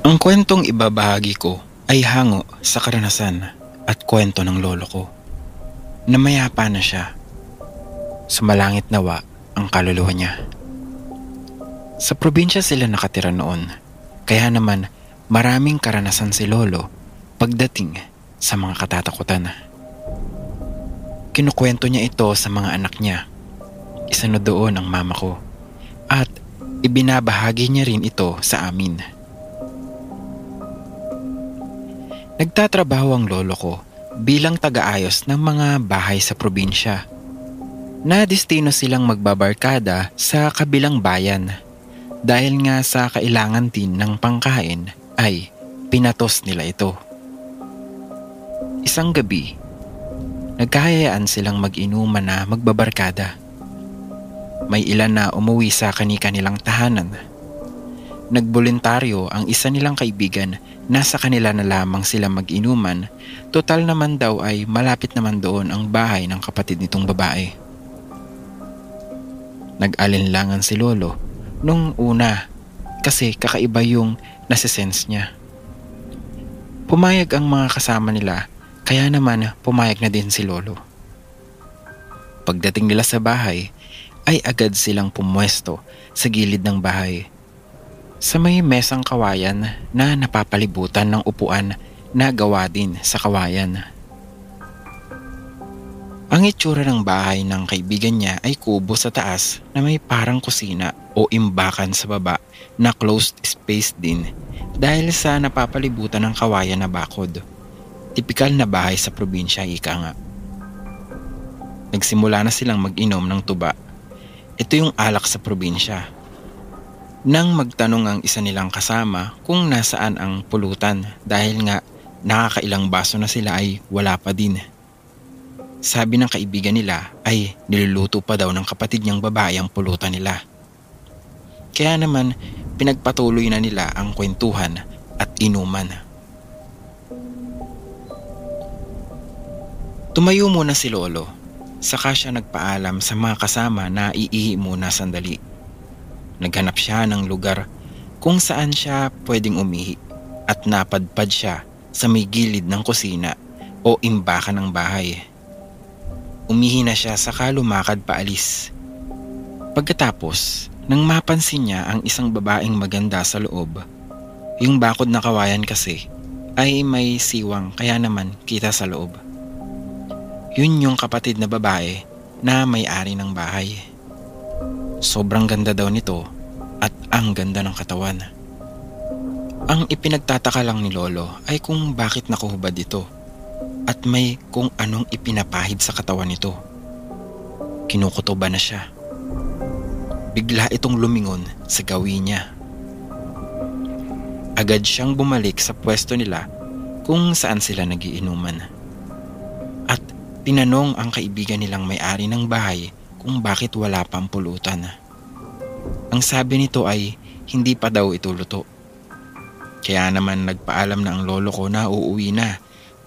Ang kwentong ibabahagi ko ay hango sa karanasan at kwento ng lolo ko. Namayapa na siya. Sumalangit nawa ang kaluluwa niya. Sa probinsya sila nakatira noon, kaya naman maraming karanasan si lolo pagdating sa mga katatakutan. Kinukwento niya ito sa mga anak niya. Isa na doon ang mama ko. At ibinabahagi niya rin ito sa amin. Nagtatrabaho ang lolo ko bilang tagaayos ng mga bahay sa probinsya. Na destino silang magbabarkada sa kabilang bayan dahil nga sa kailangan din ng pangkain ay pinatos nila ito. Isang gabi, nagkahayaan silang mag-inuman na magbabarkada. May ilan na umuwi sa kani-kanilang tahanan. Nagboluntaryo ang isa nilang kaibigan na sa kanila na lamang sila mag-inuman. Total naman daw ay malapit naman doon ang bahay ng kapatid nitong babae. Nag-alinlangan si Lolo nung una kasi kakaiba yung nasisense niya. Pumayag ang mga kasama nila kaya naman pumayag na din si Lolo. Pagdating nila sa bahay ay agad silang pumwesto sa gilid ng bahay. Sa may mesang kawayan na napapalibutan ng upuan na gawa din sa kawayan. Ang itsura ng bahay ng kaibigan niya ay kubo sa taas na may parang kusina o imbakan sa baba na closed space din dahil sa napapalibutan ng kawayan na bakod. Tipikal na bahay sa probinsya ika nga. Nagsimula na silang mag-inom ng tuba. Ito yung alak sa probinsya. Nang magtanong ang isa nilang kasama kung nasaan ang pulutan dahil nga nakakailang baso na sila ay wala pa din. Sabi ng kaibigan nila ay niluluto pa daw ng kapatid niyang babae ang pulutan nila. Kaya naman pinagpatuloy na nila ang kwentuhan at inuman. Tumayo muna si Lolo, saka siya nagpaalam sa mga kasama na iihi muna sandali. Naghanap siya ng lugar kung saan siya pwedeng umihi at napadpad siya sa may gilid ng kusina o imbakan ng bahay. Umihi na siya saka lumakad paalis. Pagkatapos, nang mapansin niya ang isang babaeng maganda sa loob, yung bakod na kawayan kasi ay may siwang kaya naman kita sa loob. Yun yung kapatid na babae na may-ari ng bahay. Sobrang ganda daw nito at ang ganda ng katawan. Ang ipinagtataka lang ni Lolo ay kung bakit nakuhubad ito at may kung anong ipinapahid sa katawan nito. Kinukutoba na siya. Bigla itong lumingon sa gawin niya. Agad siyang bumalik sa pwesto nila kung saan sila nagiinuman. At tinanong ang kaibigan nilang may-ari ng bahay kung bakit wala pang pulutan. Ang sabi nito ay hindi pa daw ito luto. Kaya naman nagpaalam na ang lolo ko na uuwi na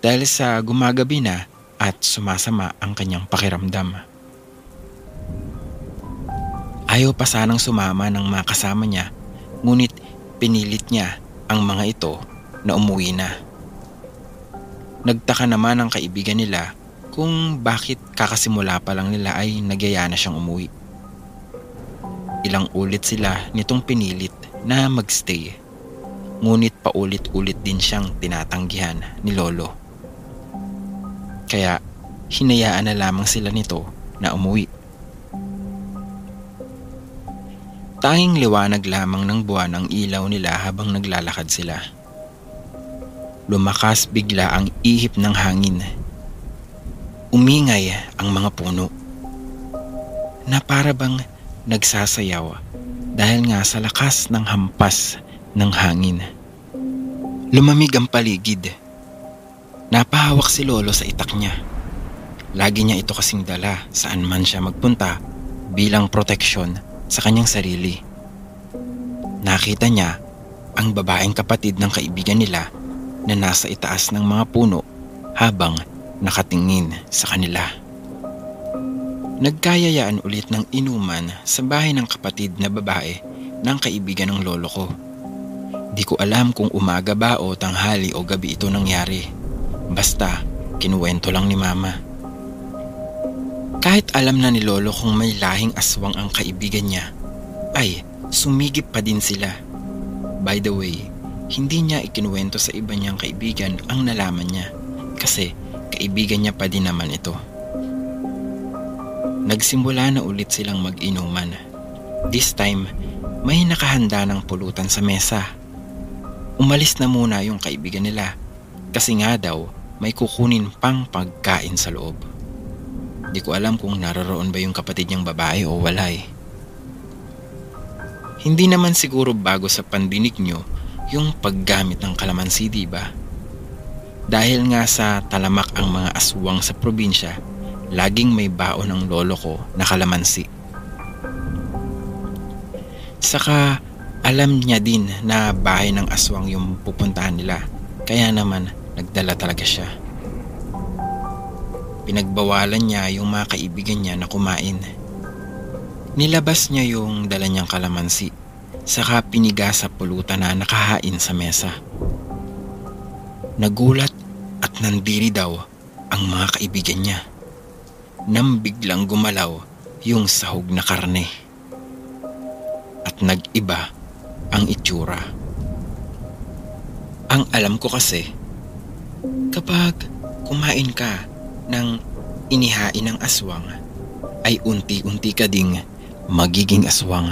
dahil sa gumagabi na at sumasama ang kanyang pakiramdam. Ayaw pa sanang sumama ng mga kasama niya ngunit pinilit niya ang mga ito na umuwi na. Nagtaka naman ang kaibigan nila kung bakit kakasimula pa lang nila ay nagyaya na siyang umuwi. Ilang ulit sila nitong pinilit na magstay. Ngunit paulit-ulit din siyang tinatanggihan ni Lolo. Kaya hinayaan na lamang sila nito na umuwi. Tanging liwanag lamang ng buwan ang ilaw nila habang naglalakad sila. Lumakas bigla ang ihip ng hangin. Umingay ang mga puno. Na para bang nagsasayaw dahil nga sa lakas ng hampas ng hangin. Lumamig ang paligid. Napahawak si Lolo sa itak niya. Lagi niya ito kasing dala saan man siya magpunta bilang proteksyon sa kanyang sarili. Nakita niya ang babaeng kapatid ng kaibigan nila na nasa itaas ng mga puno habang nakatingin sa kanila. Nagkayayaan ulit ng inuman sa bahay ng kapatid na babae ng kaibigan ng lolo ko. Di ko alam kung umaga ba o tanghali o gabi ito nangyari. Basta, kinuwento lang ni mama. Kahit alam na ni Lolo kung may lahing aswang ang kaibigan niya, ay sumigip pa din sila. By the way, hindi niya ikinuwento sa iba niyang kaibigan ang nalaman niya kasi kaibigan niya pa din naman ito. Nagsimula na ulit silang mag-inuman. This time, may nakahanda ng pulutan sa mesa. Umalis na muna yung kaibigan nila kasi nga daw may kukunin pang pagkain sa loob. Di ko alam kung naroroon ba yung kapatid niyang babae o wala eh. Hindi naman siguro bago sa pandinig nyo yung paggamit ng kalamansi, di ba? Dahil nga sa talamak ang mga aswang sa probinsya, laging may baon ng lolo ko na kalamansi. Saka alam niya din na bahay ng aswang yung pupuntahan nila, kaya naman nagdala talaga siya. Pinagbawalan niya yung mga kaibigan niya na kumain Nilabas niya yung dala niyang kalamansi saka piniga sa pulutan na nakahain sa mesa. Nagulat at nandiri daw ang mga kaibigan niya. Nang biglang gumalaw yung sahog na karne. At nag-iba ang itsura. Ang alam ko kasi, kapag kumain ka ng inihain ng aswang, ay unti-unti ka ding magiging aswang.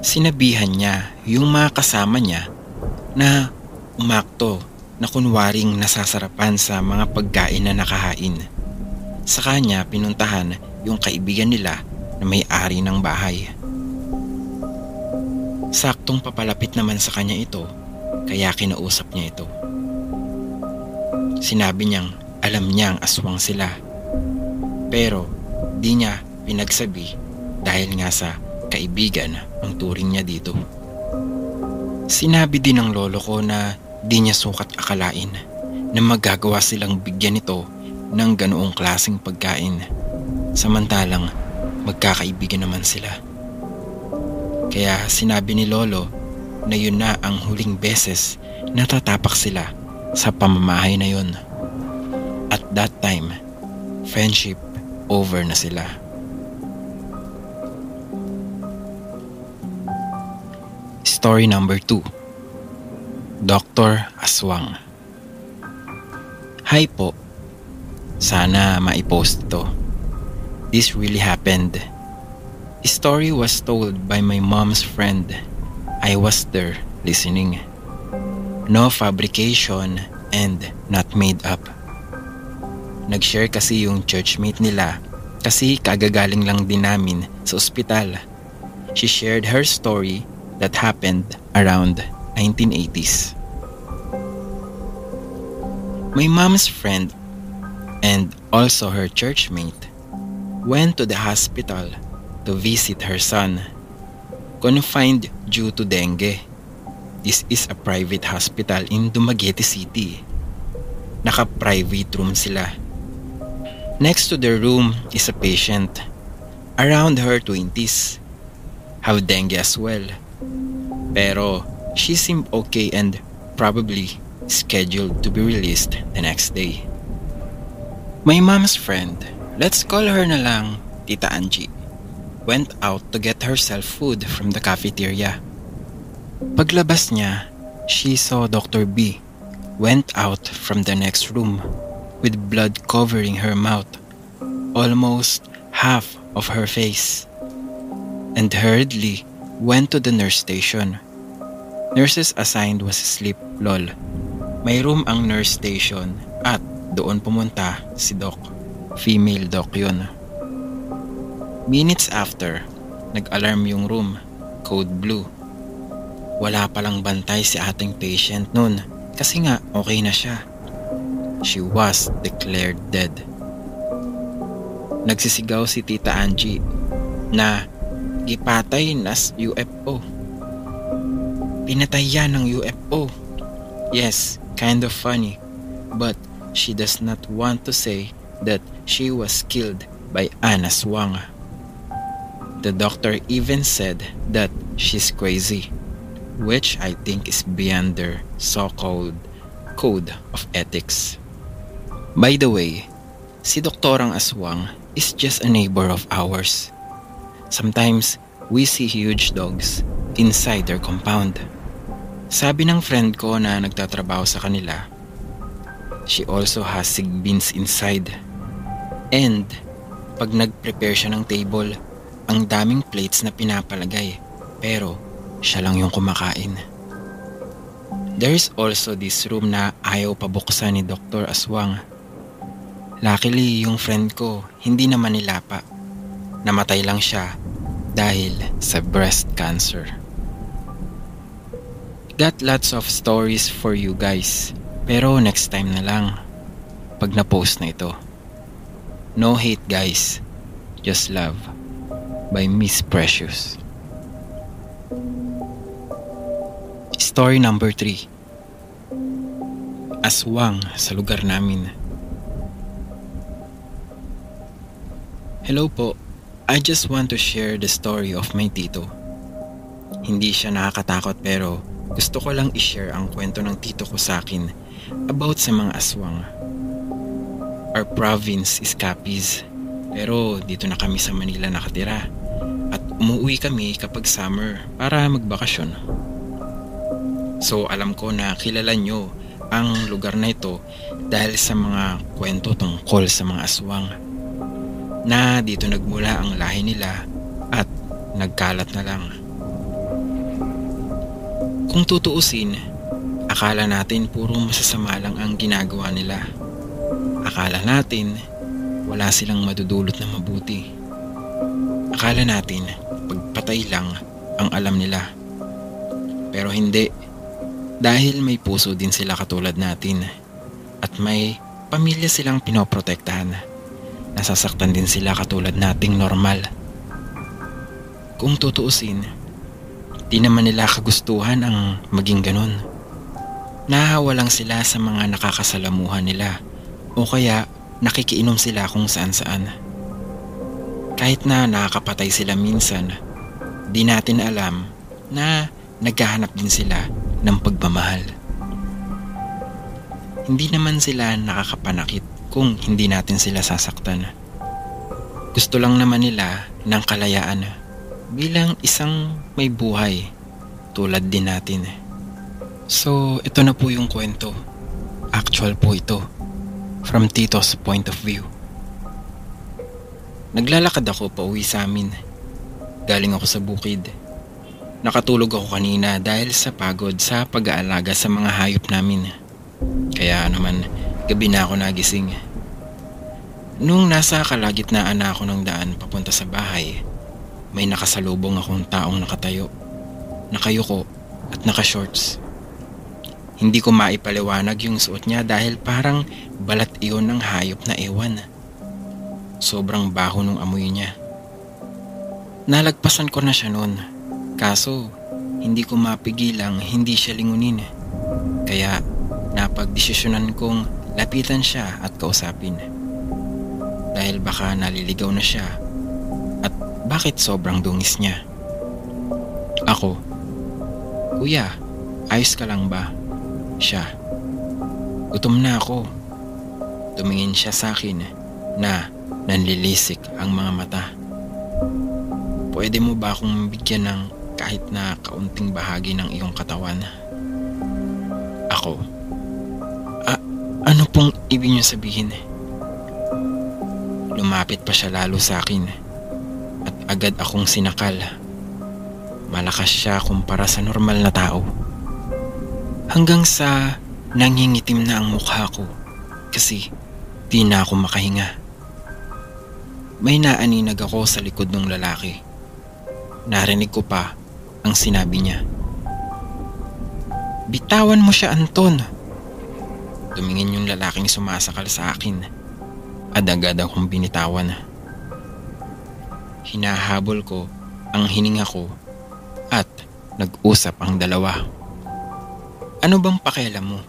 Sinabihan niya yung mga kasama niya na umakto na kunwaring nasasarapan sa mga pagkain na nakahain. Sa kanya pinuntahan yung kaibigan nila na may-ari ng bahay. Saktong papalapit naman sa kanya ito kaya kinausap niya ito. Sinabi niyang alam niyang aswang sila. Pero di niya pinagsabi dahil nga sa kaibigan ang turing niya dito. Sinabi din ng lolo ko na di niya sukat akalain na magagawa silang bigyan ito ng ganoong klaseng pagkain samantalang magkakaibigan naman sila. Kaya sinabi ni lolo na yun na ang huling beses na tatapak sila sa pamamahay na yun. At that time, friendship over na sila. Story number 2 Dr. Aswang Hi po. Sana maipost ito. This really happened. The story was told by my mom's friend. I was there listening. No fabrication and not made up. Nag-share kasi yung churchmate nila kasi kagagaling lang din namin sa ospital. She shared her story that happened around 1980s. My mom's friend and also her churchmate went to the hospital to visit her son, confined due to dengue. This is a private hospital in Dumaguete City. Naka-private room sila. Next to the room is a patient, around her 20s, have dengue as well. Pero she seemed okay and probably scheduled to be released the next day. My mom's friend, let's call her na lang Tita Angie, went out to get herself food from the cafeteria. Paglabas niya, she saw Dr. B went out from the next room with blood covering her mouth, almost half of her face. And hurriedly went to the nurse station. Nurses assigned was sleep, lol. May room ang nurse station at doon pumunta si Doc. Female doc yun. Minutes after, nag-alarm yung room. Code blue. Wala palang bantay si ating patient noon kasi nga okay na siya. She was declared dead. Nagsisigaw si Tita Angie na gipatay nas UFO. Pinatay yan ng UFO. Yes, kind of funny. But she does not want to say that she was killed by Anna Swang. The doctor even said that she's crazy. which I think is beyond their so-called code of ethics. By the way, si Doktorang Aswang is just a neighbor of ours. Sometimes, we see huge dogs inside their compound. Sabi ng friend ko na nagtatrabaho sa kanila, she also has sigbins inside. And, pag nag-prepare siya ng table, ang daming plates na pinapalagay, pero siya lang yung kumakain. There is also this room na ayaw pabuksan ni Dr. Aswang. Luckily, yung friend ko, hindi naman nilapa. Namatay lang siya dahil sa breast cancer. Got lots of stories for you guys. Pero next time na lang. Pag na-post na ito. No hate guys. Just love. By Miss Precious. Story number 3. Aswang sa lugar namin. Hello po. I just want to share the story of my tito. Hindi siya nakakatakot pero gusto ko lang i-share ang kwento ng tito ko sa akin about sa mga aswang. Our province is Capiz pero dito na kami sa Manila nakatira at umuwi kami kapag summer para magbakasyon. So alam ko na kilala nyo ang lugar na ito dahil sa mga kwento tungkol sa mga aswang na dito nagmula ang lahi nila at nagkalat na lang. Kung tutuusin, akala natin puro masasama lang ang ginagawa nila. Akala natin wala silang madudulot na mabuti. Akala natin pagpatay lang ang alam nila. Pero hindi. Dahil may puso din sila katulad natin at may pamilya silang pinoprotektahan nasasaktan din sila katulad nating normal. Kung tutuusin, di naman nila kagustuhan ang maging ganun. Nahawa lang sila sa mga nakakasalamuhan nila o kaya nakikiinom sila kung saan saan. Kahit na nakakapatay sila minsan, di natin alam na naghahanap din sila ng pagmamahal. Hindi naman sila nakakapanakit kung hindi natin sila sasaktan. Gusto lang naman nila ng kalayaan bilang isang may buhay tulad din natin. So, ito na po yung kwento. Actual po ito. From Tito's point of view. Naglalakad ako pa uwi sa amin. Galing ako sa bukid. Nakatulog ako kanina dahil sa pagod sa pag-aalaga sa mga hayop namin. Kaya naman, Gabi na ako nagising. Nung nasa kalagitnaan na ako ng daan papunta sa bahay, may nakasalubong akong taong nakatayo, nakayuko at nakashorts. Hindi ko maipaliwanag yung suot niya dahil parang balat iyon ng hayop na ewan. Sobrang baho nung amoy niya. Nalagpasan ko na siya noon. Kaso, hindi ko mapigilang hindi siya lingunin. Kaya napagdesisyonan kong Lapitan siya at kausapin. Dahil baka naliligaw na siya bakit sobrang dungis niya. Ako, Kuya, ayos ka lang ba? Siya, gutom na ako. Tumingin siya sa akin na nanlilisik ang mga mata. Pwede mo ba akong bigyan ng kahit na kaunting bahagi ng iyong katawan? Ako, ano pong ibig niyo sabihin? Lumapit pa siya lalo sa akin agad akong sinakal. Malakas siya kumpara sa normal na tao. Hanggang sa nangingitim na ang mukha ko kasi di na ako makahinga. May naaninag ako sa likod ng lalaki. Narinig ko pa ang sinabi niya. Bitawan mo siya Anton. Tumingin yung lalaking sumasakal sa akin at agad akong binitawan. Hinahabol ko ang hininga ko at nag-usap ang dalawa. Ano bang pakialam mo?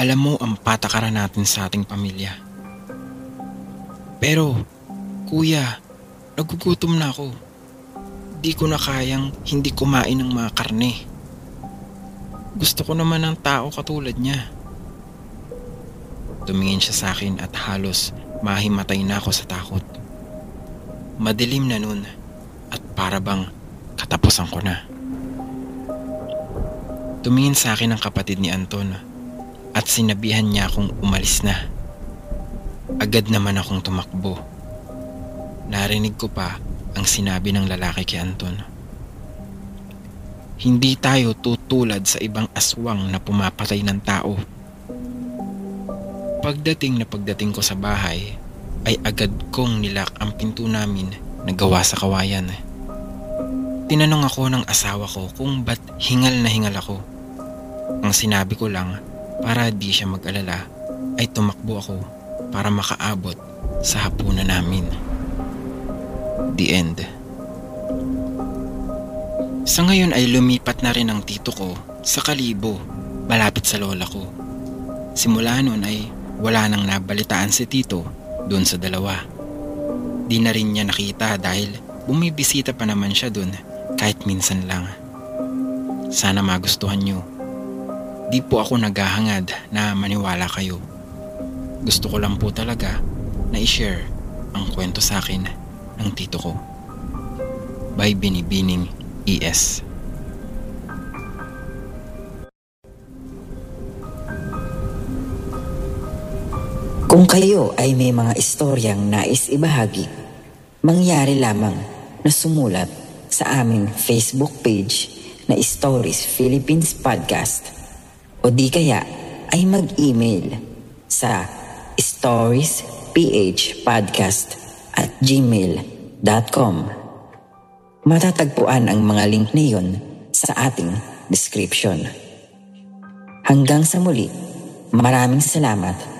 Alam mo ang patakaran natin sa ating pamilya. Pero, kuya, nagugutom na ako. di ko na kayang hindi kumain ng mga karne. Gusto ko naman ng tao katulad niya. Tumingin siya sa akin at halos mahimatay na ako sa takot. Madilim na nun at para bang katapusan ko na. Tumingin sa akin ang kapatid ni Anton at sinabihan niya akong umalis na. Agad naman akong tumakbo. Narinig ko pa ang sinabi ng lalaki kay Anton. Hindi tayo tutulad sa ibang aswang na pumapatay ng tao. Pagdating na pagdating ko sa bahay, ay agad kong nilak ang pinto namin na gawa sa kawayan. Tinanong ako ng asawa ko kung ba't hingal na hingal ako. Ang sinabi ko lang para di siya mag-alala ay tumakbo ako para makaabot sa hapunan namin. The end. Sa ngayon ay lumipat na rin ang tito ko sa Kalibo, malapit sa lola ko. Simula noon ay wala nang nabalitaan si tito doon sa dalawa. Di na rin niya nakita dahil bumibisita pa naman siya doon kahit minsan lang. Sana magustuhan niyo. Di po ako naghahangad na maniwala kayo. Gusto ko lang po talaga na i-share ang kwento sa akin ng tito ko. By Binibining ES. Kung kayo ay may mga istoryang nais ibahagi, mangyari lamang na sumulat sa aming Facebook page na Stories Philippines Podcast o di kaya ay mag-email sa storiesphpodcast at gmail.com Matatagpuan ang mga link na iyon sa ating description. Hanggang sa muli, maraming salamat